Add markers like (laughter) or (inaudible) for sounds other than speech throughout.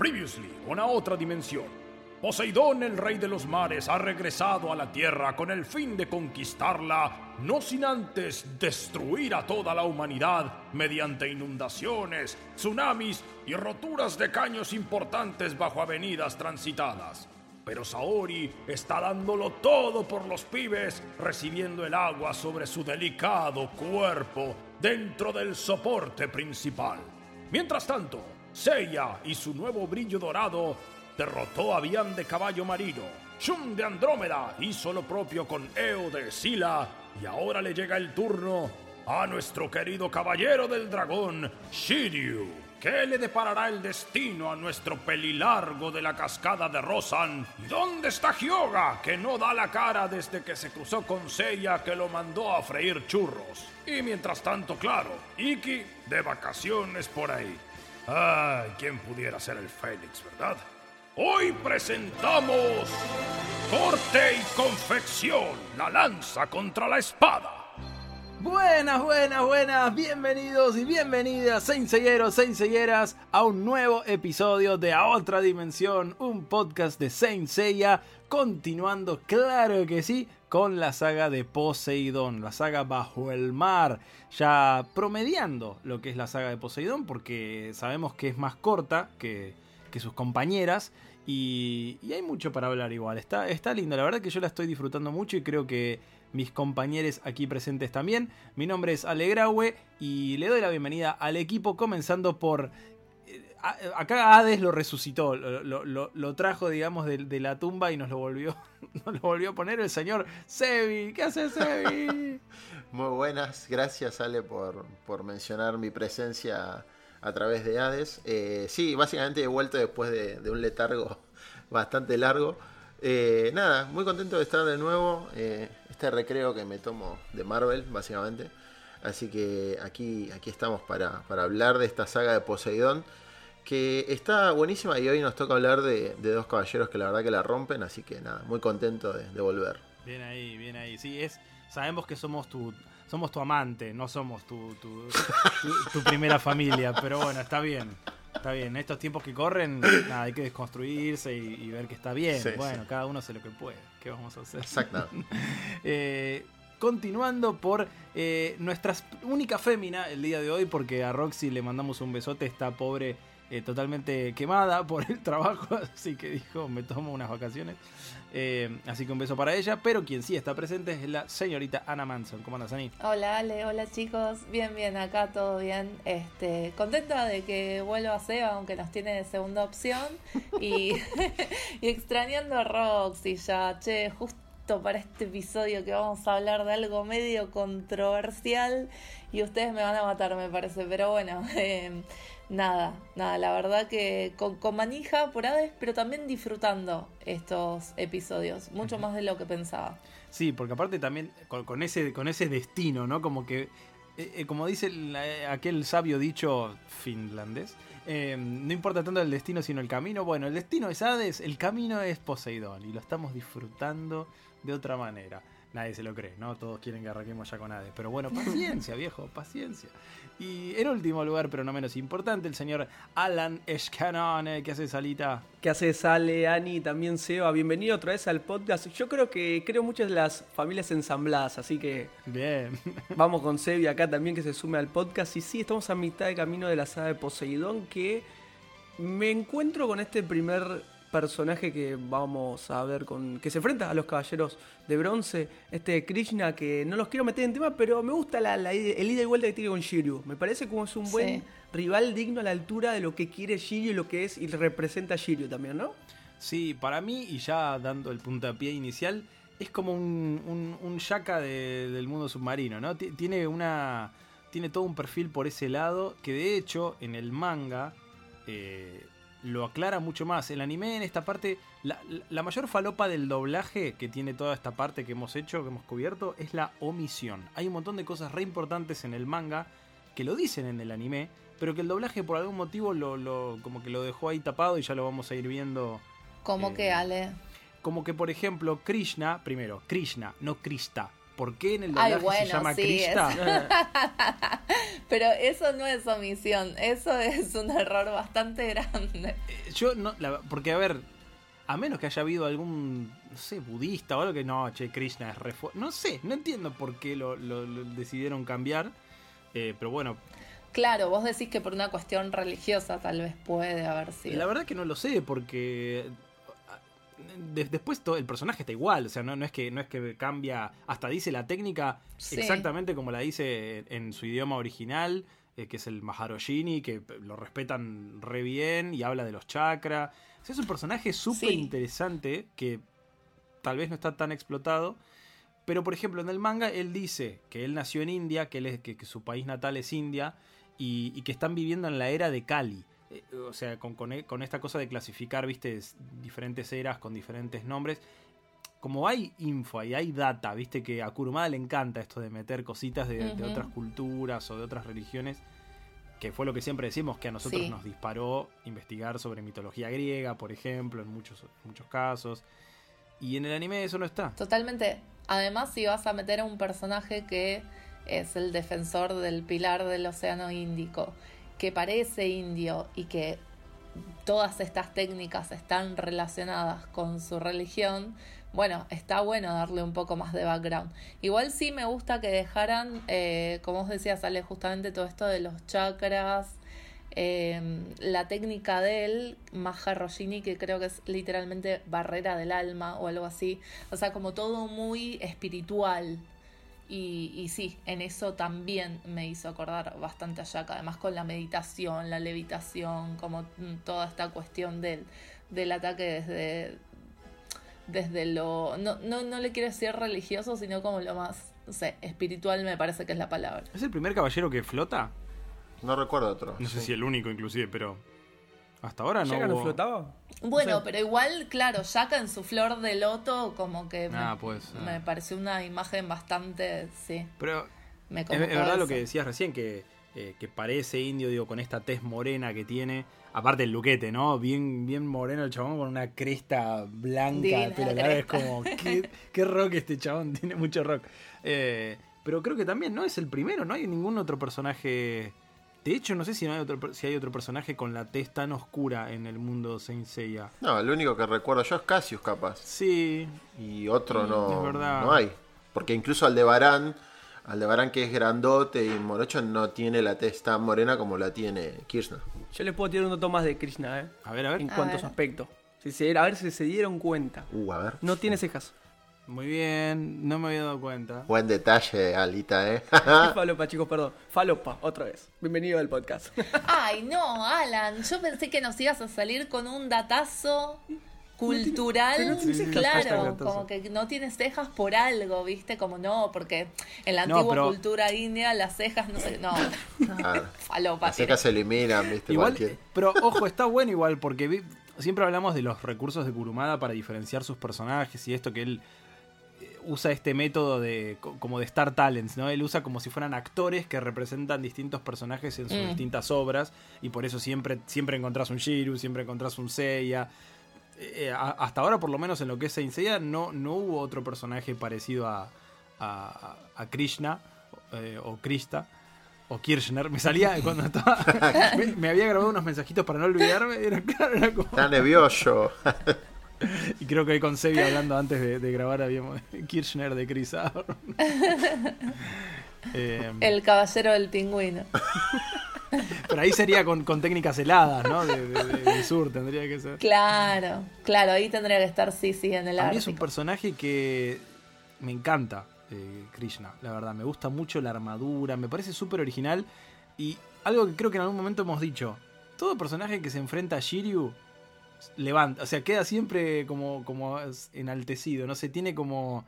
Previously, una otra dimensión. Poseidón, el rey de los mares, ha regresado a la Tierra con el fin de conquistarla, no sin antes destruir a toda la humanidad mediante inundaciones, tsunamis y roturas de caños importantes bajo avenidas transitadas. Pero Saori está dándolo todo por los pibes, recibiendo el agua sobre su delicado cuerpo dentro del soporte principal. Mientras tanto, Seiya y su nuevo brillo dorado derrotó a Bian de Caballo Marino. Shun de Andrómeda hizo lo propio con Eo de Sila y ahora le llega el turno a nuestro querido caballero del dragón, Shiryu. ¿Qué le deparará el destino a nuestro pelilargo de la cascada de Rosan? ¿Y dónde está Hyoga, que no da la cara desde que se cruzó con Seiya que lo mandó a freír churros? Y mientras tanto, claro, Iki de vacaciones por ahí. Ay, quién pudiera ser el Fénix, ¿verdad? Hoy presentamos Corte y Confección, la lanza contra la espada. Buenas, buenas, buenas, bienvenidos y bienvenidas, Seinseyeros, Seinseyeras, a un nuevo episodio de A Otra Dimensión, un podcast de Saint Seiya, continuando, claro que sí, con la saga de Poseidón, la saga Bajo el Mar, ya promediando lo que es la saga de Poseidón, porque sabemos que es más corta que, que sus compañeras. Y, y, hay mucho para hablar igual. Está, está lindo, la verdad que yo la estoy disfrutando mucho y creo que mis compañeros aquí presentes también. Mi nombre es Alegraue y le doy la bienvenida al equipo comenzando por... Acá Hades lo resucitó, lo, trajo, digamos, de, la tumba y nos lo volvió, (laughs) nos lo volvió a poner el señor Sebi. ¿Qué hace Sebi? (laughs) Muy buenas, gracias Ale por, por mencionar mi presencia a través de Hades. Eh, sí, básicamente he vuelto después de, un letargo (laughs) bastante largo. Eh, nada, muy contento de estar de nuevo. Eh, este recreo que me tomo de Marvel, básicamente. Así que aquí, aquí estamos para, hablar de esta saga de Poseidón. Que está buenísima y hoy nos toca hablar de, de, dos caballeros que la verdad que la rompen. Así que nada, muy contento de, de volver. Bien ahí, bien ahí. Sí, es, sabemos que somos tu, somos tu amante, no somos tu, tu, tu, tu primera familia. Pero bueno, está bien. Está bien, en estos tiempos que corren, nada, hay que desconstruirse y, y ver que está bien. Sí, bueno, sí. cada uno hace lo que puede. ¿Qué vamos a hacer? Exacto. (laughs) eh, continuando por eh, nuestra única fémina el día de hoy, porque a Roxy le mandamos un besote, está pobre, eh, totalmente quemada (laughs) por el trabajo, así que dijo, me tomo unas vacaciones. Eh, así que un beso para ella, pero quien sí está presente es la señorita Ana Manson. ¿Cómo andas, Ani? Hola, Ale, hola chicos. Bien, bien, acá todo bien. Este, contenta de que vuelva a Seba, aunque nos tiene de segunda opción. Y, (laughs) y extrañando a Roxy ya, che, justo para este episodio que vamos a hablar de algo medio controversial y ustedes me van a matar, me parece, pero bueno, (laughs) eh, nada, nada, la verdad que con, con, manija por Hades, pero también disfrutando estos episodios, mucho más de lo que pensaba. Sí, porque aparte también con, con ese, con ese destino, ¿no? Como que, eh, eh, como dice el, aquel sabio dicho finlandés, eh, no importa tanto el destino sino el camino. Bueno, el destino es Hades, el camino es Poseidón y lo estamos disfrutando de otra manera. Nadie se lo cree, ¿no? Todos quieren que arranquemos ya con Hades. Pero bueno, paciencia, (laughs) viejo, paciencia. Y en último lugar, pero no menos importante, el señor Alan Escanone. ¿Qué hace, Salita? ¿Qué hace, Sale, Ani, también Seba? Bienvenido otra vez al podcast. Yo creo que creo muchas de las familias ensambladas, así que... Bien. (laughs) Vamos con Sebi acá también que se sume al podcast. Y sí, estamos a mitad de camino de la saga de Poseidón que me encuentro con este primer personaje que vamos a ver con que se enfrenta a los caballeros de bronce, este Krishna que no los quiero meter en tema, pero me gusta la, la, el ida y vuelta que tiene con Shiryu. Me parece como es un buen sí. rival digno a la altura de lo que quiere Shiryu y lo que es y representa Shiryu también, ¿no? Sí, para mí y ya dando el puntapié inicial es como un, un, un yaka de, del mundo submarino, ¿no? T tiene una tiene todo un perfil por ese lado que de hecho en el manga eh, lo aclara mucho más. El anime en esta parte, la, la, mayor falopa del doblaje que tiene toda esta parte que hemos hecho, que hemos cubierto, es la omisión. Hay un montón de cosas re importantes en el manga que lo dicen en el anime, pero que el doblaje por algún motivo lo, lo como que lo dejó ahí tapado y ya lo vamos a ir viendo. ¿Cómo eh, que Ale? Como que por ejemplo Krishna, primero, Krishna, no Krista, por qué en el Ay, doblaje bueno, se llama sí. (laughs) Pero eso no es omisión, eso es un error bastante grande. Yo no, la- porque a ver, a menos que haya habido algún, no sé, budista o algo que no, che, Krishna es re No sé, no entiendo por qué lo, lo- lo decidieron cambiar. eh, pero bueno, Claro, vos decís que por una cuestión religiosa tal vez puede haber sido. la verdad que no lo sé, porque de- después todo, el personaje está igual, o sea, no, no es que no es que cambia, hasta dice la técnica Sí. exactamente como la dice en su idioma original, eh, que es el Maharojini, que lo respetan re bien y habla de los chakras. O sea, es un personaje súper Sí. interesante que tal vez no está tan explotado. Pero, por ejemplo, en el manga él dice que él nació en India, que, él es, que, que su país natal es India, y, y que están viviendo en la era de Kali. Eh, o sea, con, con, e- con esta cosa de clasificar, viste, es- diferentes eras con diferentes nombres. Como hay info y hay data, viste, que a Kurumada le encanta esto de meter cositas de, otras culturas o de otras religiones, que fue lo que siempre decimos que a nosotros Sí. nos disparó investigar sobre mitología griega, por ejemplo, en muchos, muchos casos. Y en el anime eso no está. Totalmente. Además, si vas a meter a un personaje que es el defensor del pilar del Océano Índico, que parece indio y que todas estas técnicas están relacionadas con su religión, bueno, está bueno darle un poco más de background. Igual sí me gusta que dejaran, eh, como vos decías, sale justamente todo esto de los chakras, eh, la técnica de él, Maharojini, que creo que es literalmente barrera del alma o algo así. O sea, como todo muy espiritual. Y, y sí, en eso también me hizo acordar bastante a Yaka. Además con la meditación, la levitación, como mm, toda esta cuestión del, del ataque desde, desde lo... No, no, no le quiero decir religioso, sino como lo más, no sé, espiritual me parece que es la palabra. ¿Es el primer caballero que flota? No recuerdo otro. No sé si el único inclusive, pero hasta ahora no ¿Yaga no hubo- flotaba? Bueno, O sea, pero igual, claro, Yaka en su flor de loto, como que Ah, me, pues, ah. me pareció una imagen bastante, sí, Pero me es, verdad lo que decías recién, que, eh, que parece indio, digo, con esta tez morena que tiene. Aparte el luquete, ¿no? Bien, bien moreno el chabón con una cresta blanca, Divina pero a la es como, (laughs) ¿qué, qué rock este chabón, (laughs) tiene mucho rock. Eh, pero creo que también no es el primero, no hay ningún otro personaje. De hecho, no sé si, no hay otro, si hay otro personaje con la tez tan oscura en el mundo Saint Seiya. No, el único que recuerdo yo es Cassius, capaz. Sí, Y otro no, es verdad. no hay. Porque incluso Aldebarán, Aldebarán que es grandote y morocho, no tiene la tez tan morena como la tiene Kirchner. Yo les puedo tirar un dato más de Krishna, ¿eh? a ver, a ver. En A cuanto a su aspecto. Si se- a ver si se dieron cuenta. Uh, a ver. No tiene cejas. Muy bien, no me había dado cuenta. Buen detalle, Alita, ¿eh? (laughs) Sí, falopa, chicos, perdón. Falopa, otra vez. Bienvenido al podcast. (laughs) Ay, no, Alan, yo pensé que nos ibas a salir con un datazo cultural, no tiene claro, como que no tienes cejas por algo, ¿viste? Como no, porque en la No, antigua pero- cultura india las cejas no sé, no, (laughs) Ah, falopa. las cejas se eliminan, viste, Igual, cualquier. pero ojo, está bueno igual, porque vi- siempre hablamos de los recursos de Kurumada para diferenciar sus personajes y esto que él usa este método de co- como de Star Talents, ¿no? Él usa como si fueran actores que representan distintos personajes en sus Mm. distintas obras y por eso siempre, siempre encontrás un Shiru, siempre encontrás un Seiya. Eh, eh, a- hasta ahora, por lo menos en lo que es Saint Seiya, no, no hubo otro personaje parecido a, a, a Krishna eh, o Krista o Kirchner. Me salía cuando estaba. (laughs) me, me había grabado unos mensajitos para no olvidarme. Era claro, era como. Está nervioso. (laughs) Y creo que con Sebi hablando antes de, de grabar habíamos. (laughs) Kirchner de Chris. (laughs) Eh, El caballero del pingüino. pero ahí sería con, con técnicas heladas, ¿no? De- de- de- del sur tendría que ser. Claro, claro, ahí tendría que estar Sisi en el A mí es un personaje que me encanta, eh, Krishna, la verdad. Me gusta mucho la armadura, me parece súper original. Y algo que creo que en algún momento hemos dicho: todo personaje que se enfrenta a Shiryu levanta, o sea, queda siempre como, como enaltecido, no sé, tiene como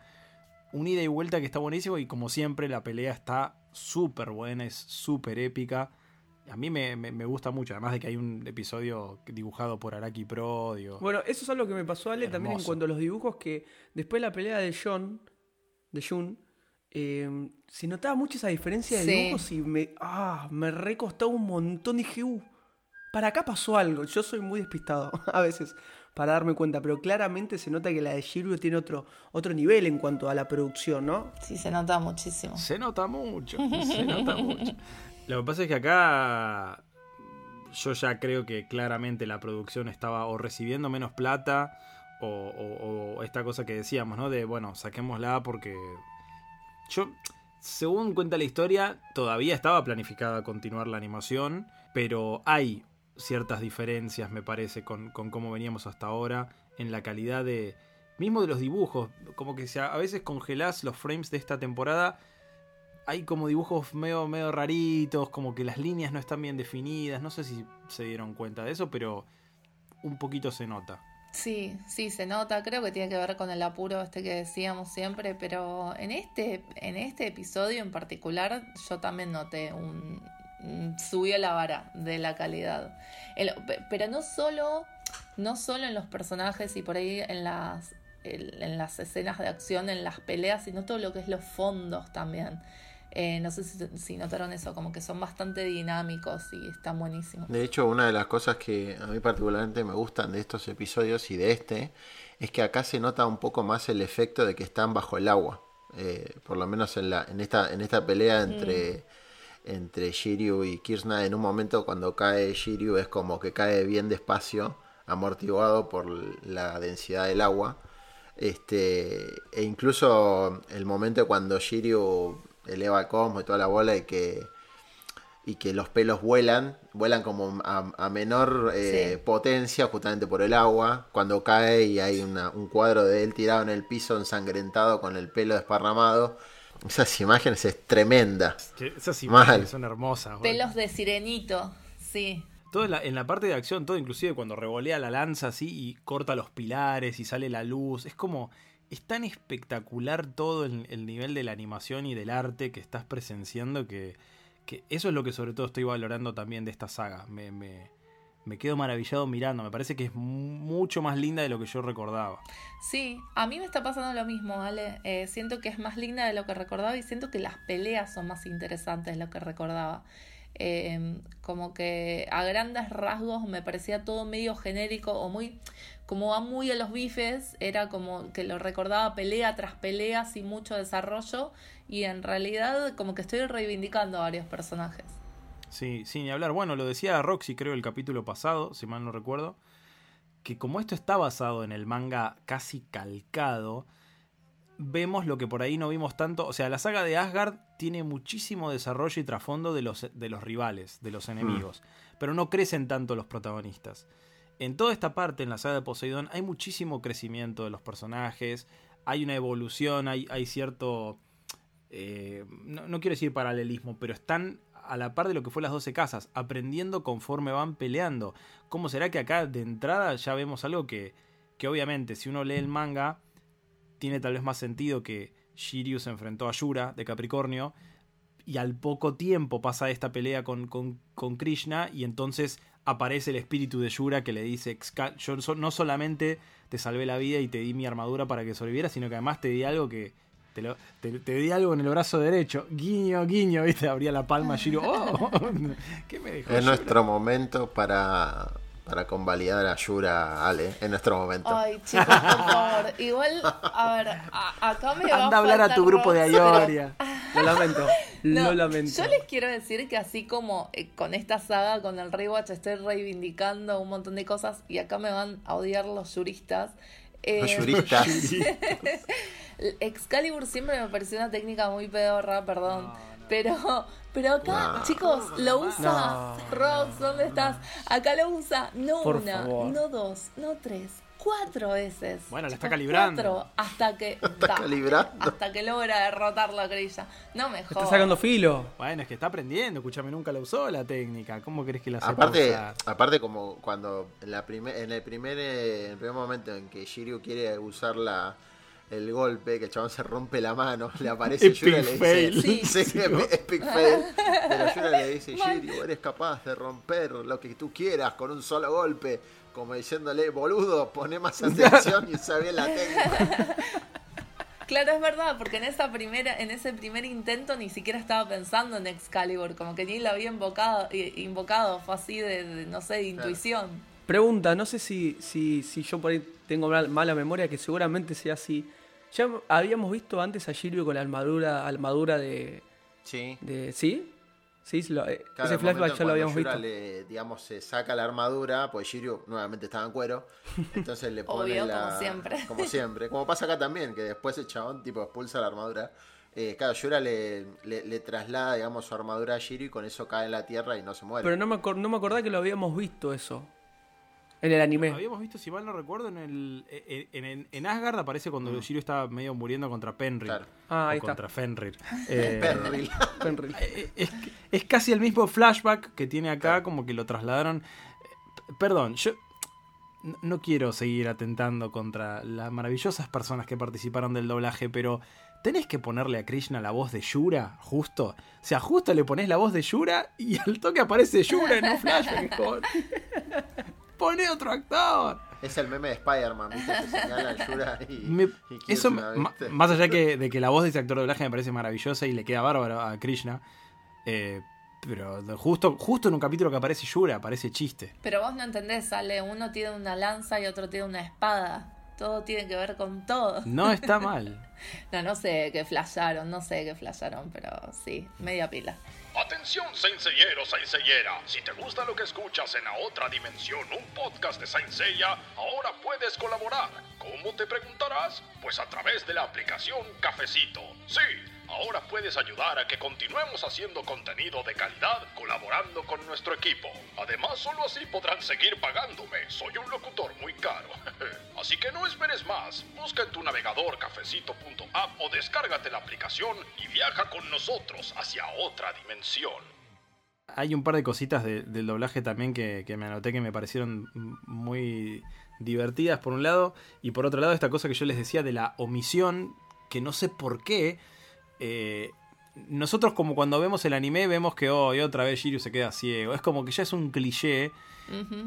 un ida y vuelta que está buenísimo. Y como siempre, la pelea está súper buena, es súper épica. A mí me, me- me gusta mucho, además de que hay un episodio dibujado por Araki Pro, digo. Bueno, eso es algo que me pasó, Ale, también en Hermoso. cuanto a los dibujos, que después de la pelea de John, de Jun, eh, se notaba mucho esa diferencia de Sí. dibujos y me, ah, me recostó un montón. Dije, uh, para acá pasó algo. Yo soy muy despistado (laughs) a veces para darme cuenta, pero claramente se nota que la de Shiryu tiene otro, otro nivel en cuanto a la producción, ¿no? Sí, se nota muchísimo. Se nota mucho, (laughs) se nota mucho. Lo que pasa es que acá yo ya creo que claramente la producción estaba o recibiendo menos plata o, o- o esta cosa que decíamos, ¿no? De, bueno, saquémosla porque yo, según cuenta la historia, todavía estaba planificada continuar la animación, pero hay ciertas diferencias, me parece, con, con cómo veníamos hasta ahora en la calidad de... Mismo de los dibujos, como que a veces congelás los frames de esta temporada hay como dibujos medio, medio raritos, como que las líneas no están bien definidas. No sé si se dieron cuenta de eso, pero un poquito se nota. Sí, sí, se nota. Creo que tiene que ver con el apuro este que decíamos siempre, pero en este, en este episodio en particular yo también noté un- subió la vara de la calidad. El- pero no solo, no solo en los personajes y por ahí en las, en las escenas de acción, en las peleas, sino todo lo que es los fondos también. Eh, no sé si, si notaron eso, como que son bastante dinámicos y están buenísimos. De hecho, una de las cosas que a mí particularmente me gustan de estos episodios y de este es que acá se nota un poco más el efecto de que están bajo el agua. Eh, por lo menos en, la, en, esta, en esta pelea entre, entre Shiryu y Kirchner, en un momento cuando cae Shiryu es como que cae bien despacio, amortiguado por la densidad del agua. Este, e incluso el momento cuando Shiryu eleva el cosmos y toda la bola y que y que los pelos vuelan, vuelan como a, a menor eh, Sí. potencia justamente por el agua, cuando cae y hay una- un cuadro de él tirado en el piso ensangrentado con el pelo desparramado. Esas imágenes es tremenda. Esas Mal. imágenes son hermosas. boludo. Pelos de sirenito, sí. Todo en la, en la parte de acción, todo inclusive cuando revolea la lanza así y corta los pilares y sale la luz. Es como. Es tan espectacular todo el, el nivel de la animación y del arte que estás presenciando que, que eso es lo que sobre todo estoy valorando también de esta saga. Me, me, me quedo maravillado mirando. Me parece que es mu- mucho más linda de lo que yo recordaba. Sí, a mí me está pasando lo mismo, Ale. Eh, siento que es más linda de lo que recordaba y siento que las peleas son más interesantes de lo que recordaba. Eh, como que a grandes rasgos me parecía todo medio genérico o muy, como va muy a los bifes, era como que lo recordaba pelea tras pelea sin mucho desarrollo y en realidad como que estoy reivindicando a varios personajes. Sí, sin hablar. Bueno, lo decía Roxy, creo, el capítulo pasado, si mal no recuerdo. Que como esto está basado en el manga casi calcado, vemos lo que por ahí no vimos tanto. O sea, la saga de Asgard tiene muchísimo desarrollo y trasfondo de los, de los rivales, de los enemigos. Pero no crecen tanto los protagonistas. En toda esta parte, en la saga de Poseidón, hay muchísimo crecimiento de los personajes. Hay una evolución, hay, hay cierto. eh, no, no quiero decir paralelismo, pero están a la par de lo que fue las 12 casas, aprendiendo conforme van peleando. ¿Cómo será que acá de entrada ya vemos algo que, que obviamente si uno lee el manga, tiene tal vez más sentido que Shiryu se enfrentó a Yura de Capricornio y al poco tiempo pasa esta pelea con, con, Krishna y entonces aparece el espíritu de Yura que le dice, "Exca- yo no solamente te salvé la vida y te di mi armadura para que sobrevivieras, sino que además te di algo que... Te, lo- te- te di algo en el brazo derecho. Guiño, guiño, ¿viste? Abría la palma Shiryu. (laughs) ¡Oh! (laughs) ¿Qué me dijo? Es Yura? nuestro momento para, para convalidar a Yura, Ale. Es nuestro momento. Ay, chicos, por favor. Igual, a ver, a- acá me va Anda a hablar a tu grupo de pero- Ayoria. (laughs) Lo lamento, No, lo lamento. Yo les quiero decir que así como eh, con esta saga, con el Rewatch, estoy reivindicando un montón de cosas y acá me van a odiar los juristas. Eh, Los yuristas. (laughs) (laughs) Excalibur siempre me pareció una técnica muy pedorra, perdón. Pero, pero acá, No. chicos, lo usa. No. Rox, ¿dónde estás? Acá lo usa, no Por una, favor. no dos, no tres, cuatro veces. Bueno, la está calibrando. cuatro, hasta que. Está da, calibrando. Hasta que logra derrotar la grilla. No me Está jodas. sacando filo. Bueno, es que está aprendiendo, escúchame, nunca la usó la técnica. ¿Cómo crees que la sepa Aparte, usar? aparte como cuando en, la primer, en el primer eh, en el primer momento en que Shiryu quiere usar la, el golpe, que el chabón se rompe la mano, le aparece Epic Yura y le fail. dice, Sí. Sí, (laughs) epic fail. Pero Yura le dice, (laughs) Shiryu, eres capaz de romper lo que tú quieras con un solo golpe. Como diciéndole, boludo, poné más (laughs) atención y usa bien la técnica. (laughs) Claro, es verdad, porque en esa primera, en ese primer intento ni siquiera estaba pensando en Excalibur, como que ni lo había invocado, eh, invocado, fue así de, de, no sé, de intuición. Pregunta, no sé si, si, si yo por ahí tengo mal- mala memoria, que seguramente sea así. Ya habíamos visto antes a Shiryu con la armadura, armadura de, Sí. de. ¿Sí? Sí, lo- eh, Claro, ese flashback ya lo habíamos Yura visto. le, digamos, se saca la armadura, pues Shiryu nuevamente estaba en cuero. (laughs) Entonces le pone Obvio, la. como siempre. (laughs) Como siempre. Como pasa acá también, que después el chabón tipo expulsa la armadura. Eh, claro, Yura le, le, le traslada, digamos, su armadura a Shiryu y con eso cae en la tierra y no se muere. Pero no me, acor- no me acordaba que lo habíamos visto eso. En el anime. Habíamos visto, si mal no recuerdo, en el en, en- en Asgard aparece cuando Shiryu estaba medio muriendo contra Penril. Claro. Ah, ahí o está. contra Fenrir. (laughs) Eh, Perril. Fenrir. (laughs) eh, es, es casi el mismo flashback que tiene acá, como que lo trasladaron. Eh, Perdón, yo no- no quiero seguir atentando contra las maravillosas personas que participaron del doblaje, pero tenés que ponerle a Krishna la voz de Yura, justo. O sea, justo le pones la voz de Yura y al toque aparece Yura en un flashback. (laughs) Pone otro actor. Es el meme de Spider-Man, ¿viste? Que señala a Yura y. Me- y eso, más allá que, de que la voz de ese actor de doblaje me parece maravillosa y le queda bárbaro a Krishna, eh, pero justo, justo en un capítulo que aparece Yura, aparece chiste. Pero vos no entendés, Ale, uno tiene una lanza y otro tiene una espada. Todo tiene que ver con todo. No está mal. (laughs) No, no sé qué flasharon, no sé qué flasharon, pero sí, media pila. Atención, Senseiero, Senseiera. Si te gusta lo que escuchas en la otra dimensión, un podcast de Saint Seiya, ahora puedes colaborar. ¿Cómo te preguntarás? Pues a través de la aplicación Cafecito. Sí, ahora puedes ayudar a que continuemos haciendo contenido de calidad colaborando con nuestro equipo. Además, solo así podrán seguir pagándome. Soy un locutor muy caro. (laughs) Así que no esperes más. Busca en tu navegador cafecito.app o descárgate la aplicación y viaja con nosotros hacia otra dimensión. Hay un par de cositas de- del doblaje también que, que me anoté que me parecieron muy divertidas por un lado y por otro lado esta cosa que yo les decía de la omisión que no sé por qué eh, nosotros como cuando vemos el anime vemos que hoy otra vez Shiryu se queda ciego es como que ya es un cliché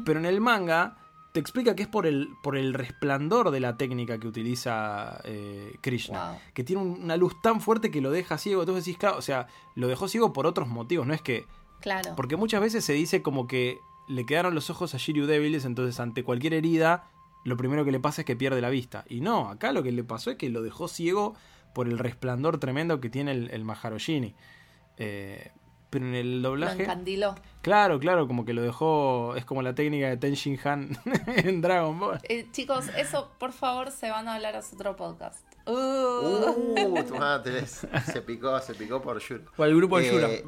pero en el manga te explica que es por el, por el resplandor de la técnica que utiliza eh, Krishna. Wow. Que tiene un- una luz tan fuerte que lo deja ciego. Entonces decís, claro, o sea, lo dejó ciego por otros motivos. No es que. Claro. Porque muchas veces se dice como que le quedaron los ojos a Shiryu débiles, entonces ante cualquier herida, lo primero que le pasa es que pierde la vista. Y no, acá lo que le pasó es que lo dejó ciego por el resplandor tremendo que tiene el, el Maharojini. Eh, pero en el Lo doblaje. encandiló. Claro, claro, como que lo dejó. Es como la técnica de Ten Shin Han (laughs) en Dragon Ball. Eh, chicos, eso por favor se van a hablar a otro podcast. Uh. Uh, tu madre, (laughs) se picó, se picó por Yura. O el grupo de Yura. Eh,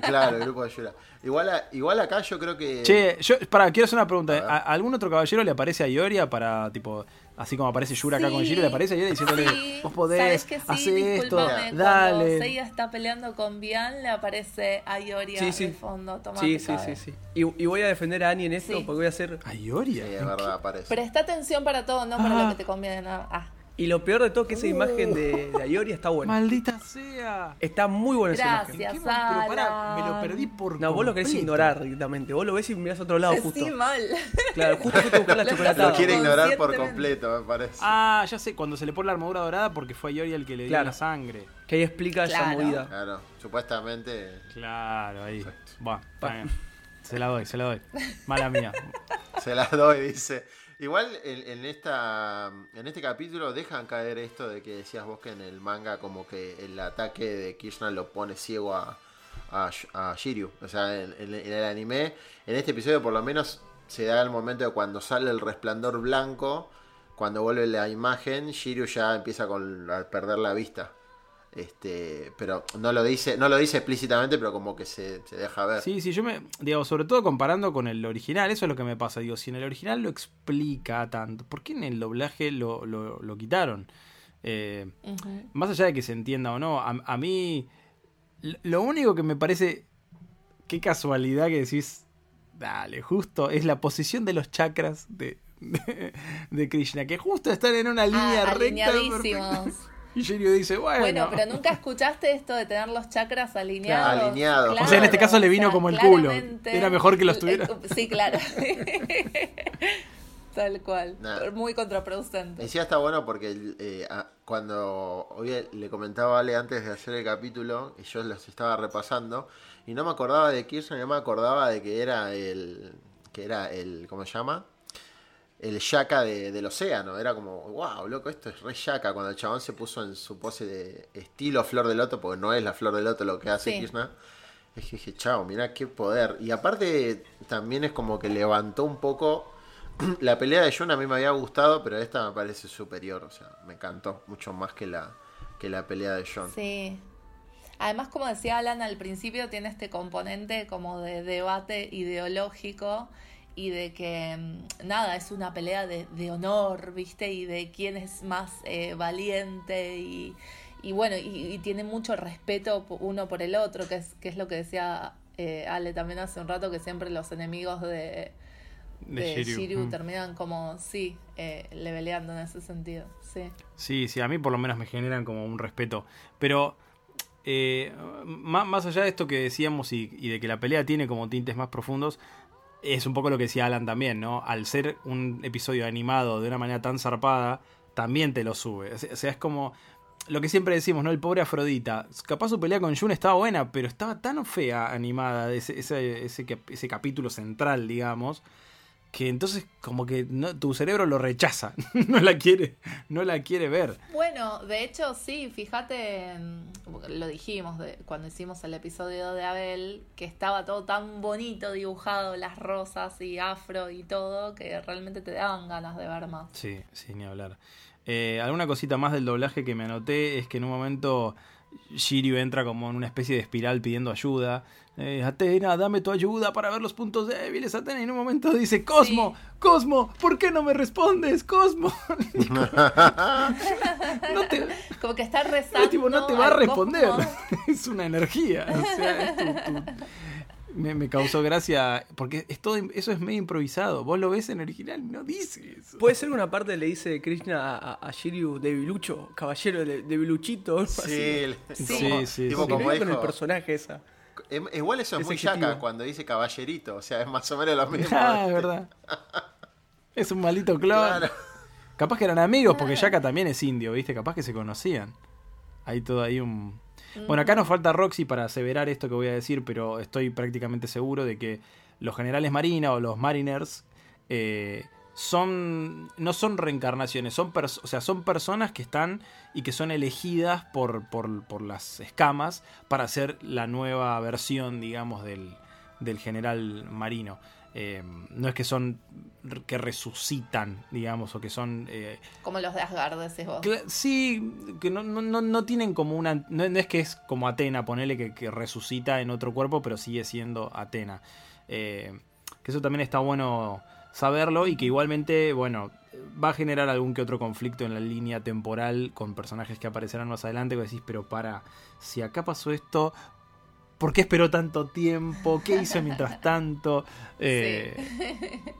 Claro, el grupo de Yura. Igual, a- igual acá yo creo que. Che, yo, para, quiero hacer una pregunta. A ver. ¿A, algún otro caballero le aparece a Ioria para, tipo, así como aparece Yura acá con Shiro, le aparece a Ioria diciéndole, sí, vos podés, ¿sabes que sí? hacer esto, Discúlpame, Cuando dale. Seiya está peleando con Bian, le aparece a Ioria Sí, sí. de fondo. Sí, sí, sí, sí. Y, y voy a defender a Annie en esto Sí. porque voy a hacer... ¿A Ioria? Sí, es verdad, aparece. Presta atención para todo, no para Ah. lo que te conviene. no. Ah, Y lo peor de todo que esa imagen de, de Ayori está buena. Maldita sea. Está muy buena esa imagen. Gracias. Pero pará, me lo perdí por No, vos lo querés completo. ignorar directamente. Vos lo ves y mirás a otro lado justo. sí, mal. Claro, justo fuiste a buscar la chocolatada. Lo quiere ignorar por completo, me parece. Ah, ya sé, cuando se le pone la armadura dorada porque fue a Ioria el que le dio Claro. la sangre. Que ahí explica esa movida. Claro, supuestamente. Claro, ahí. Bueno. Se la doy, se la doy. Mala mía. (laughs) Se las doy, dice. Igual en, esta en este capítulo dejan caer esto de que decías vos que en el manga como que el ataque de Krishna lo pone ciego a, a, Sh- a Shiryu. O sea, en, en- en el anime, en este episodio por lo menos se da el momento de cuando sale el resplandor blanco, cuando vuelve la imagen, Shiryu ya empieza con, a perder la vista. Este, pero no lo dice, no lo dice explícitamente, pero como que se, se deja ver. Sí, sí, yo me. Digo, sobre todo comparando con el original, eso es lo que me pasa. Digo, si en el original lo explica tanto, ¿por qué en el doblaje lo, lo, lo quitaron? Eh, más allá de que se entienda o no, a, a mí. Lo único que me parece. Qué casualidad que decís. Dale, justo es la posición de los chakras de, (laughs) de, de Krishna, que justo están en una línea Ah, recta. Y Shiryu dice, bueno. Bueno, pero nunca escuchaste esto de tener los chakras alineados. Claro, alineados. O sea, en este caso le vino como el culo. Era mejor que los tuviera. Sí, claro. (laughs) Tal cual. Nah. Muy contraproducente. Decía está bueno porque eh, cuando hoy le comentaba a Ale antes de hacer el capítulo, y yo los estaba repasando, y no me acordaba de Kirchner, no me acordaba de que era el, que era el, ¿cómo se llama? El Yaka del océano, era como, wow, loco, esto es re Yaka, cuando el chabón se puso en su pose de estilo flor de loto, porque no es la flor de loto lo que hace Sí. Kirchner. Es que dije, chao, mirá qué poder. Y aparte también es como que levantó un poco (clears throat) la pelea de Jun a mí me había gustado, pero esta me parece superior, o sea, me encantó mucho más que la que la pelea de John. Sí. Además, como decía Alan al principio, tiene este componente como de debate ideológico y de que, mm, nada, es una pelea de, de honor, ¿viste? Y de quién es más eh, valiente y, y bueno, y, y tiene mucho respeto uno por el otro, que es, que es lo que decía eh, Ale también hace un rato, que siempre los enemigos de, De de Shiryu. Shiryu Mm. terminan como, sí, eh, leveleando en ese sentido, sí. Sí, sí, a mí por lo menos me generan como un respeto. Pero eh, má- más, allá de esto que decíamos y, y de que la pelea tiene como tintes más profundos, es un poco lo que decía Alan también, ¿no? Al ser un episodio animado de una manera tan zarpada, también te lo sube. O sea, es como lo que siempre decimos, ¿no? El pobre Afrodita. Capaz su pelea con Jun estaba buena, pero estaba tan fea animada, ese, ese, ese, ese capítulo central, digamos, que entonces como que no, tu cerebro lo rechaza, (laughs) no la quiere, no la quiere ver. Bueno, de hecho sí, fíjate, mm, lo dijimos de, cuando hicimos el episodio de Abel, que estaba todo tan bonito dibujado, las rosas y afro y todo, que realmente te daban ganas de ver más. Sí, sí, ni hablar. Eh, alguna cosita más del doblaje que me anoté es que en un momento Shiryu entra como en una especie de espiral pidiendo ayuda. Eh, Atena, dame tu ayuda para ver los puntos débiles. Atena, y en un momento dice, Cosmo, Cosmo, ¿por qué no me respondes, Cosmo? (laughs) (laughs) no te, Como que está rezando. tipo, no te va a responder. (laughs) es una energía. O sea, es tu- tu- Me, me causó gracia porque es todo, eso es medio improvisado. Vos lo ves en original y no dice eso. Puede ser que una parte le dice Krishna a, a, a Shiryu debilucho, caballero de, así. Sí, Sí. como, Sí, sí, tipo sí. Como quedo con el dijo, personaje esa. em- igual eso es muy yaca cuando dice caballerito, o sea, es más o menos lo mismo. Ah, es verdad. (laughs) Es un maldito clon. Claro. Capaz que eran amigos, porque Yaka también es indio, ¿viste? Capaz que se conocían. Hay todo ahí un... Bueno, acá nos falta Roxy para aseverar esto que voy a decir, pero estoy prácticamente seguro de que los generales Marina o los Mariners eh, son no son reencarnaciones, son o sea, son personas que están y que son elegidas por, por, por las escamas para hacer la nueva versión, digamos, del, del general marino. Eh, no es que son que resucitan, digamos, o que son eh, Como los de Asgard, decís vos. Cla- Sí, que no, no, no, no tienen como una... No, no es que es como Atena, ponele que, que resucita en otro cuerpo, pero sigue siendo Atena. Eh, que eso también está bueno saberlo y que igualmente, bueno, va a generar algún que otro conflicto en la línea temporal con personajes que aparecerán más adelante, que decís, pero para, si acá pasó esto... ¿Por qué esperó tanto tiempo? ¿Qué hizo mientras tanto? Eh, (laughs)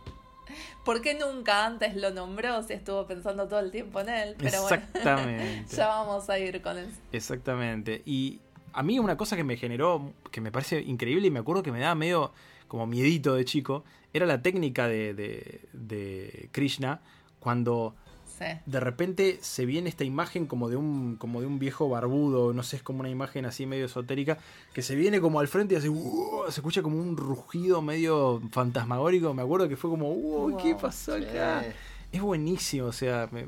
¿Por qué nunca antes lo nombró si estuvo pensando todo el tiempo en él? Pero bueno, Exactamente. (laughs) ya vamos a ir con eso. Exactamente. Y a mí una cosa que me generó, que me parece increíble y me acuerdo que me daba medio como miedito de chico, era la técnica de, de, de Krishna cuando Sí. de repente se viene esta imagen como de un como de un viejo barbudo, no sé, es como una imagen así medio esotérica, que se viene como al frente y hace "Uh", se escucha como un rugido medio fantasmagórico, me acuerdo que fue como, "Uh, ¿qué Wow. pasó acá?" Es buenísimo, o sea, me-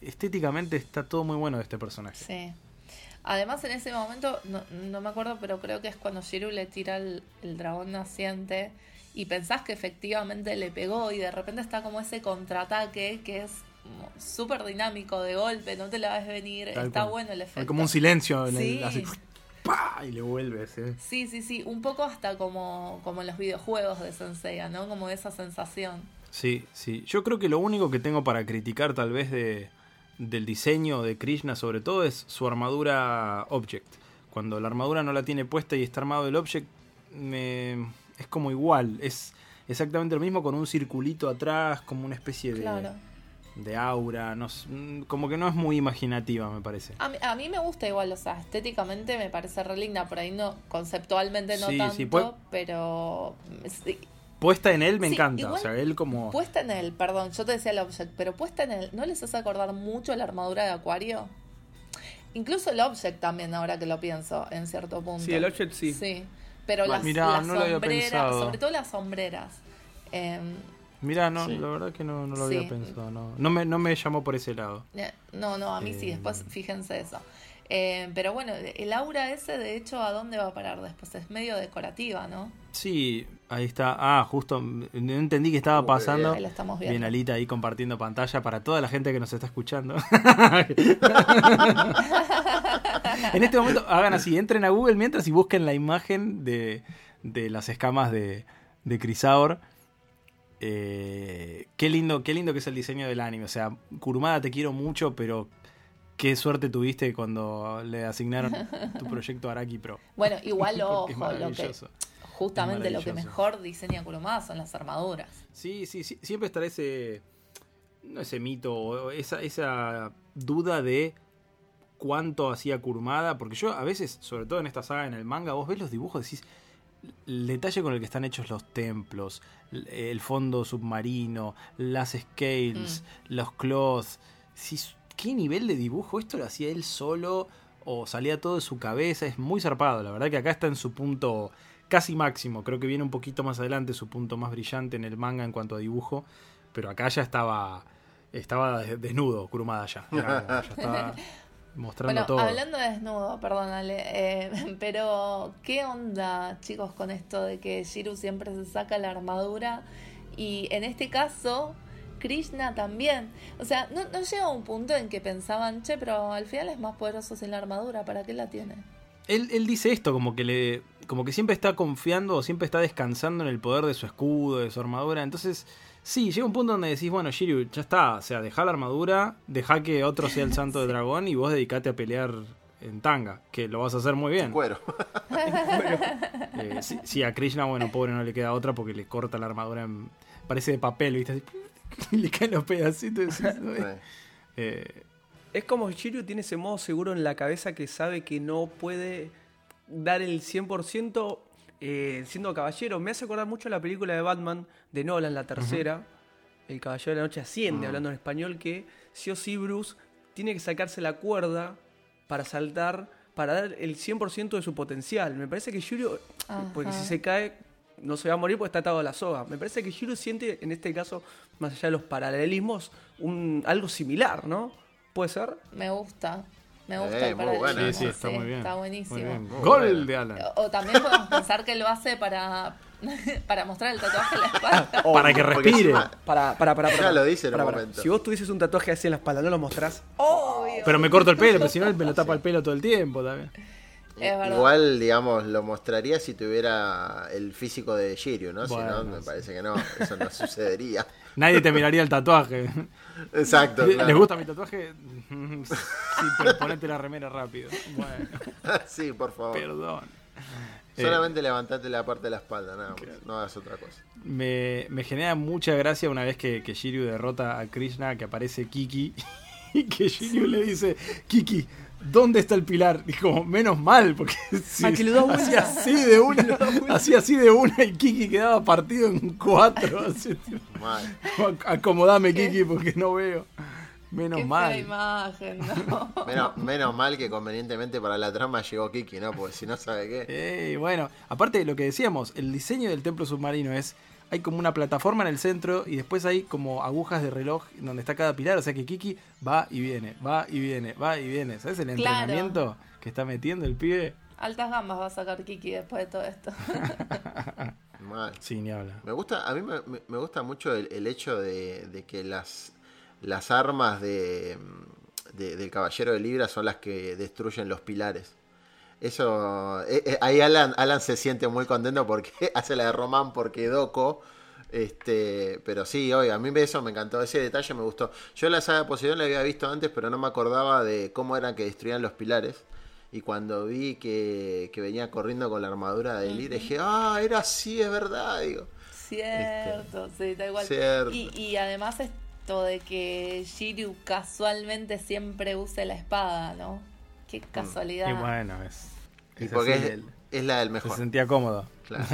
estéticamente está todo muy bueno de este personaje. Sí. Además, en ese momento, no, no me acuerdo, pero creo que es cuando Shiru le tira el, el dragón naciente y pensás que efectivamente le pegó y de repente está como ese contraataque que es súper dinámico de golpe, no te la ves venir, Tal está cual. bueno el efecto. Hay como un silencio en el, y le vuelve, ¿sí? Sí, sí, sí, un poco hasta como, como en los videojuegos de Senseiya, ¿no? Como esa sensación. Sí, sí. Yo creo que lo único que tengo para criticar tal vez de, del diseño de Krishna sobre todo es su armadura Object. Cuando la armadura no la tiene puesta y está armado el Object, me- es como igual. Es exactamente lo mismo con un circulito atrás, como una especie de, Claro. De aura. No, mm, como que no es muy imaginativa, me parece. A mí, a mí me gusta igual, o sea, estéticamente me parece re linda, por ahí no, conceptualmente no Sí, tanto, sí, pero sí, Puesta en él me Sí, encanta. igual- O sea, él como... puesta en él, perdón, yo te decía el object, pero puesta en él, ¿no les hace acordar mucho la armadura de Acuario? Incluso el object también, ahora que lo pienso, en cierto punto. Sí, el object sí. Sí. Pero las, Mirá, las no lo había sombreras, sobre todo las sombreras. em, Mira, no, Sí. la verdad que no, no lo Sí. había pensado. No, no, me, no me llamó por ese lado. Eh, No, no, a mí sí, Eh. después fíjense eso. Eh, pero bueno, el aura ese, de hecho, ¿a dónde va a parar después? Es medio decorativa, ¿no? Sí, ahí está. Ah, justo, no entendí que estaba pasando. Ahí lo estamos viendo. Bien, Alita ahí compartiendo pantalla para toda la gente que nos está escuchando. (laughs) en este momento, hagan así, entren a Google mientras y busquen la imagen de, de las escamas de, de Crisaor. Eh, qué lindo, qué lindo que es el diseño del anime. O sea, Kurumada te quiero mucho, pero qué suerte tuviste cuando le asignaron tu (laughs) proyecto a Araki Pro. Bueno, igual, (laughs) ojo, lo que, justamente lo que mejor diseña Kurumada son las armaduras. Sí, sí, sí, siempre estará ese, no ese mito, o esa, esa duda de cuánto hacía Kurumada, porque yo a veces, sobre todo en esta saga, en el manga, vos ves los dibujos y decís, el detalle con el que están hechos los templos, el fondo submarino, las scales, los cloths, ¿qué nivel de dibujo? ¿Esto lo hacía él solo o salía todo de su cabeza? Es muy zarpado, la verdad que acá está en su punto casi máximo, creo que viene un poquito más adelante su punto más brillante en el manga en cuanto a dibujo, pero acá ya estaba estaba desnudo Kurumada ya, estaba (laughs) mostrando Bueno, todo. hablando de desnudo, perdónale, eh, (laughs) pero ¿qué onda, chicos, con esto de que Shiru siempre se saca la armadura? Y en este caso, Krishna también. O sea, ¿no, no llega un punto en que pensaban, che, pero al final es más poderoso sin la armadura, ¿para qué la tiene? Él, él dice esto, como que le. como que siempre está confiando o siempre está descansando en el poder de su escudo, de su armadura. Entonces, sí, llega un punto donde decís, bueno, Shiryu, ya está. O sea, deja la armadura, deja que otro sea el santo de dragón y vos dedicate a pelear en tanga, que lo vas a hacer muy bien. Cuero. (laughs) Eh, sí, sí, a Krishna, bueno, pobre, no le queda otra porque le corta la armadura en. parece de papel, ¿viste? Así, (laughs) y le caen los pedacitos. Eh, Es como Shiryu tiene ese modo seguro en la cabeza que sabe que no puede dar el 100% eh, siendo caballero. Me hace acordar mucho la película de Batman de Nolan, la tercera. El Caballero de la Noche Asciende, hablando en español, que sí o sí Bruce tiene que sacarse la cuerda para saltar, para dar el 100% de su potencial. Me parece que Shiryu, porque si se cae, no se va a morir porque está atado a la soga. Me parece que Shiryu siente, en este caso, más allá de los paralelismos, un, algo similar, ¿no? ¿Puede ser? Me gusta. Me gusta Eh, el muy buena. sí, sí, está muy bien. Está buenísimo. Muy bien. Muy Gol buena. de Alan. O, o también podemos pensar que lo hace para, (laughs) para mostrar el tatuaje en la espalda. (laughs) Para que respire. Para, para, para. Ya lo dice en un momento. Si vos tuvieses un tatuaje así en la espalda, ¿no lo mostrás? Obvio. Pero me corto el pelo, (laughs) pero si no me lo tapa el pelo todo el tiempo también. Es verdad. Igual, digamos, lo mostraría si tuviera el físico de Shiryu, ¿no? Bueno, si no, me sí. parece que no, eso no (laughs) sucedería. Nadie te miraría el tatuaje. Exacto. ¿Les claro. gusta mi tatuaje? (laughs) sí, pero ponete la remera rápido. Bueno, (laughs) sí, por favor. perdón. Eh, Solamente levantate la parte de la espalda, nada más. No hagas otra cosa. me, me genera mucha gracia una vez que, que Shiryu derrota a Krishna, que aparece Kiki, y que Shiryu le dice, Kiki, ¿dónde está el pilar? Y como, menos mal, porque si Ah, vuelta. hacía así de una, (laughs) hacía así de una y Kiki quedaba partido en cuatro. (laughs) así, tipo. Acomodame, Kiki, porque no veo. Menos Qué mal. imagen, ¿no? (laughs) Menos, menos mal que convenientemente para la trama llegó Kiki, ¿no? Porque si no sabe qué. Ey, bueno, aparte de lo que decíamos, el diseño del templo submarino es. Hay como una plataforma en el centro y después hay como agujas de reloj donde está cada pilar. O sea que Kiki va y viene, va y viene, va y viene. ¿Sabes el Claro. entrenamiento que está metiendo el pibe? Altas gambas va a sacar Kiki después de todo esto. (laughs) Mal. Sí, ni habla. Me gusta, a mí me, me- me gusta mucho el, el hecho de, de que las, las armas de, de- del Caballero de Libra son las que destruyen los pilares. Eso, eh, eh, ahí Alan, Alan se siente muy contento porque (laughs) hace la de Román porque Doco. Este, pero sí, oye, a mí eso me encantó, ese detalle me gustó. Yo la saga de Poseidón la había visto antes, pero no me acordaba de cómo eran que destruían los pilares. Y cuando vi que, que venía corriendo con la armadura de Libra, dije, ah, era así, es verdad, digo. Cierto, sí, da igual. Cierto. Y, y además esto de que Shiryu casualmente siempre use la espada, ¿no? Qué casualidad. Y bueno, es. Y es porque así, es, la del se mejor. sentía cómodo. Claro.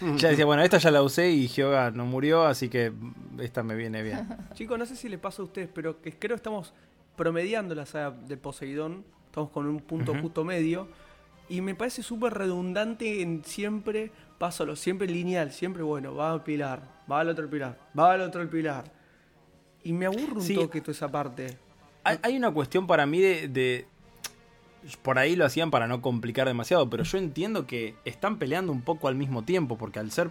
(laughs) ya decía, bueno, esta ya la usé y Hyoga no murió, así que esta me viene bien. (laughs) Chicos, no sé si les pasa a ustedes, pero que creo que estamos promediando la saga de Poseidón estamos con un punto justo medio. Y me parece súper redundante en siempre, paso siempre lineal, siempre bueno, va al pilar, va al otro pilar, va al otro pilar. Y me aburre un Sí. toque toda esa parte. Hay, hay una cuestión para mí de, de- Por ahí lo hacían para no complicar demasiado, pero yo entiendo que están peleando un poco al mismo tiempo, porque al ser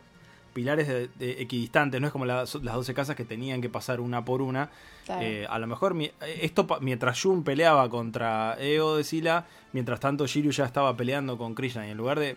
pilares de- de equidistantes, no es como las, las 12 casas que tenían que pasar una por una. Claro. eh, a lo mejor mi- esto mientras Jun peleaba contra Eo de Sila, mientras tanto Shiryu ya estaba peleando con Krishna, y en lugar de,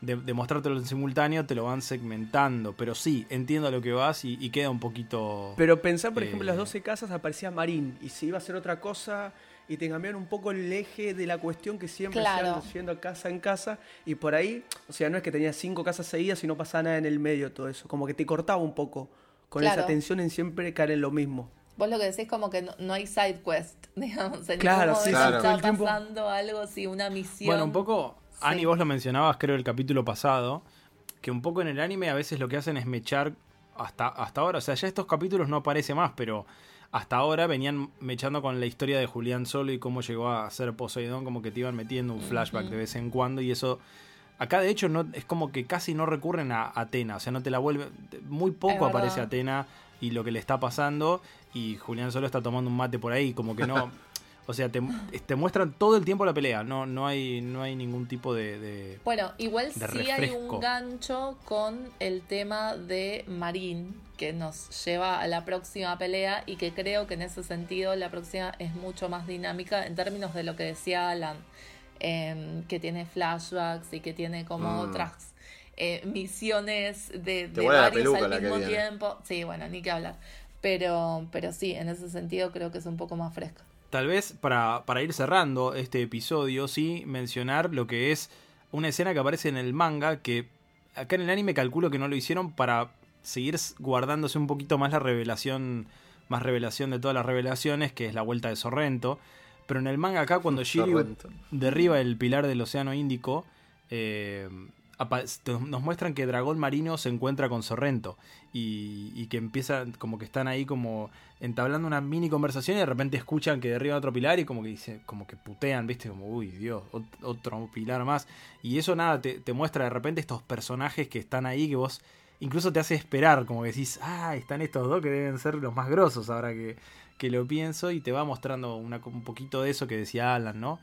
de, de mostrártelo en simultáneo, te lo van segmentando. Pero sí, entiendo a lo que vas y, y queda un poquito. Pero pensar, por Eh. ejemplo, en las 12 casas aparecía Marín y si iba a hacer otra cosa y te cambiaron un poco el eje de la cuestión que siempre Claro. se yendo casa en casa y por ahí, o sea, no es que tenías cinco casas seguidas y no pasaba nada en el medio todo eso, como que te cortaba un poco con Claro. esa tensión en siempre caer en lo mismo. Vos lo que decís como que no, no hay side quest, (laughs) digamos. En Claro, sí, sí, está todo el tiempo. pasando algo, sí, una misión. Bueno, un poco, Ani, Sí. vos lo mencionabas, creo, el capítulo pasado, que un poco en el anime a veces lo que hacen es mechar hasta, hasta ahora. O sea, ya estos capítulos no aparece más, pero hasta ahora venían mechando con la historia de Julián Solo y cómo llegó a ser Poseidón, como que te iban metiendo un flashback de vez en cuando y eso... Acá de hecho no es como que casi no recurren a Atena, o sea, no te la vuelve... Muy poco aparece Atena y lo que le está pasando y Julián Solo está tomando un mate por ahí, como que no... (laughs) O sea, te, te muestran todo el tiempo la pelea, no, no, hay, no hay ningún tipo de... de- Bueno, igual de sí hay un gancho con el tema de Marín que nos lleva a la próxima pelea y que creo que en ese sentido la próxima es mucho más dinámica en términos de lo que decía Alan, em, que tiene flashbacks y que tiene como Mm. otras eh, misiones de, de varios al mismo tiempo. Sí, bueno, ni que hablar. Pero, pero sí, en ese sentido creo que es un poco más fresca. Tal vez para, para ir cerrando este episodio, sí, mencionar lo que es una escena que aparece en el manga, que acá en el anime calculo que no lo hicieron para seguir guardándose un poquito más la revelación, más revelación de todas las revelaciones, que es la vuelta de Sorrento. Pero en el manga acá, cuando (laughs) Shiryu derriba el pilar del Océano Índico, eh, nos muestran que Dragón Marino se encuentra con Sorrento y, que empiezan, como que están ahí como entablando una mini conversación y de repente escuchan que derriba otro pilar y como que dice, como que putean, viste, como uy Dios, ot- otro pilar más. Y eso nada, te, te muestra de repente estos personajes que están ahí que vos incluso te hace esperar, como que decís, ah, están estos dos que deben ser los más grosos ahora que, que lo pienso y te va mostrando una, un poquito de eso que decía Alan, ¿no?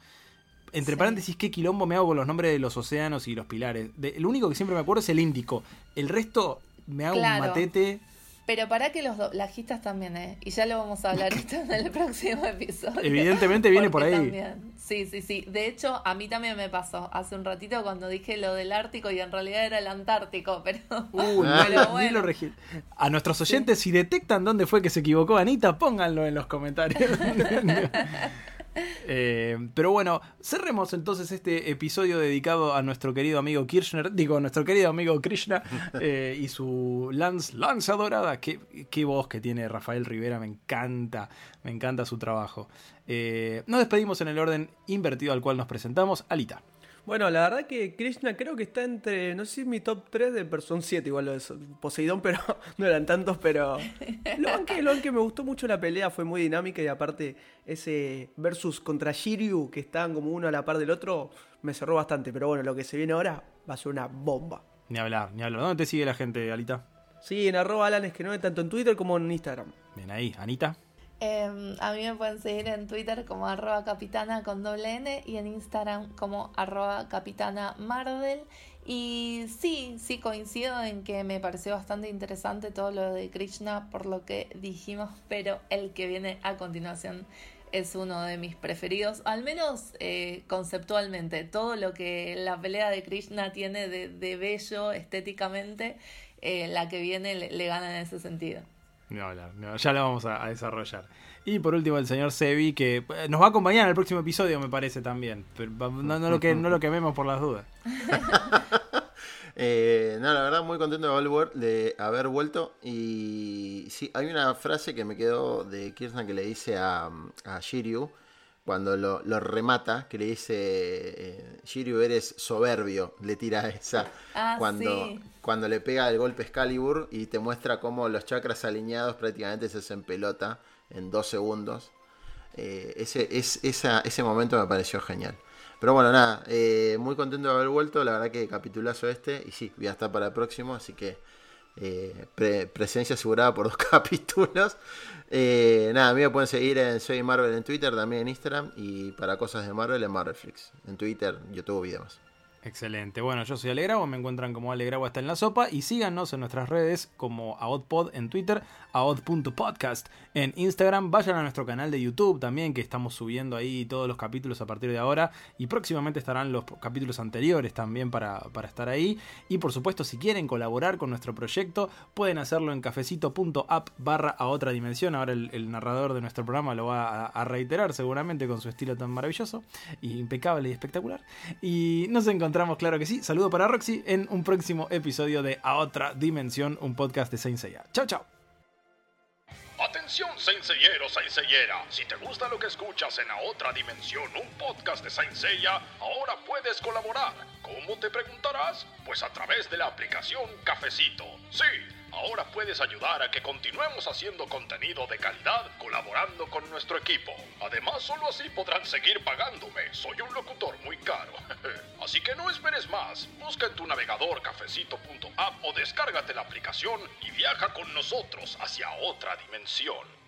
Entre Sí. paréntesis, qué quilombo me hago con los nombres de los océanos y los pilares. De- el único que siempre me acuerdo es el Índico. El resto me hago Claro. un matete. Pero para que los doblajistas también, ¿eh? Y ya lo vamos a hablar (laughs) esto en el próximo episodio. Evidentemente viene por ahí. también- Sí, sí, sí. De hecho, a mí también me pasó hace un ratito cuando dije lo del Ártico y en realidad era el Antártico, (laughs) pero... Uy, lo- Pero lo bueno. A nuestros oyentes, si detectan dónde fue que se equivocó Anita, pónganlo en los comentarios. (laughs) Eh, pero bueno, cerremos entonces este episodio dedicado a nuestro querido amigo Kirchner, digo, a nuestro querido amigo Krishna (laughs) eh, y su lance, lanza dorada. Qué, qué voz que tiene Rafael Rivera, me encanta, me encanta su trabajo. Eh, nos despedimos en el orden invertido al cual nos presentamos. Alita. Bueno, la verdad que Krishna creo que está entre, no sé si es mi top 3 de Person 7, igual lo de Poseidón, pero (laughs) no eran tantos, pero lo que, lo me gustó mucho la pelea, fue muy dinámica y aparte ese versus contra Shiryu, que estaban como uno a la par del otro, me cerró bastante, pero bueno, lo que se viene ahora va a ser una bomba. Ni hablar, ni hablar. ¿Dónde te sigue la gente, Alita? Sí, en arroba Alan Esquenone, tanto en Twitter como en Instagram. Bien ahí, Anita. Eh, a mí me pueden seguir en Twitter como arroba capitana con doble N y en Instagram como arroba capitana Mardel. Y sí, sí coincido en que me pareció bastante interesante todo lo de Krishna por lo que dijimos, pero el que viene a continuación es uno de mis preferidos, al menos eh, conceptualmente. Todo lo que la pelea de Krishna tiene de, bello estéticamente, eh, la que viene le gana en ese sentido. Ni hablar, ya la vamos a, desarrollar. Y por último, el señor Sebi, que eh, nos va a acompañar en el próximo episodio, me parece también. Pero no, no lo, que, no lo quememos por las dudas. (laughs) Eh, no, la verdad, muy contento de, volver- de haber vuelto. Y sí, hay una frase que me quedó de Kirsten que le dice a, a Shiryu cuando lo, lo remata, que le dice: eh, Shiryu, eres soberbio. Le tira esa Ah, cuando, sí. cuando le pega el golpe Excalibur y te muestra cómo los chakras alineados prácticamente se hacen pelota en dos segundos. eh, ese, es, esa, ese momento me pareció genial. Pero bueno, nada, eh, muy contento de haber vuelto, la verdad que capitulazo este, y sí, voy a estar para el próximo, así que eh, presencia asegurada por dos (laughs) capítulos. Eh, nada, a mí me pueden seguir en Soy Marvel en Twitter, también en Instagram, y para cosas de Marvel en Marvelflix, en Twitter, YouTube y demás. Excelente. Bueno, yo soy Alegravo, me encuentran como Alegravo está en la sopa y síganos en nuestras redes como AODPod en Twitter, AOD.podcast en Instagram. Vayan a nuestro canal de YouTube también, que estamos subiendo ahí todos los capítulos a partir de ahora y próximamente estarán los capítulos anteriores también para, para estar ahí. Y por supuesto, si quieren colaborar con nuestro proyecto, pueden hacerlo en cafecito.app barra a otra dimensión. Ahora el, narrador de nuestro programa lo va a, reiterar seguramente con su estilo tan maravilloso, impecable y espectacular. Y nos encontramos claro que sí. Saludo para Roxy en un próximo episodio de A Otra Dimensión, un podcast de Saint Seiya. Chao, chao. Atención, Senseiero, Senseiera. Si te gusta lo que escuchas en A Otra Dimensión, un podcast de Saint Seiya, ahora puedes colaborar. ¿Cómo te preguntarás? Pues a través de la aplicación Cafecito. Sí Ahora puedes ayudar a que continuemos haciendo contenido de calidad colaborando con nuestro equipo. Además, solo así podrán seguir pagándome. Soy un locutor muy caro. (laughs) así que no esperes más. Busca en tu navegador cafecito.app o descárgate la aplicación y viaja con nosotros hacia otra dimensión.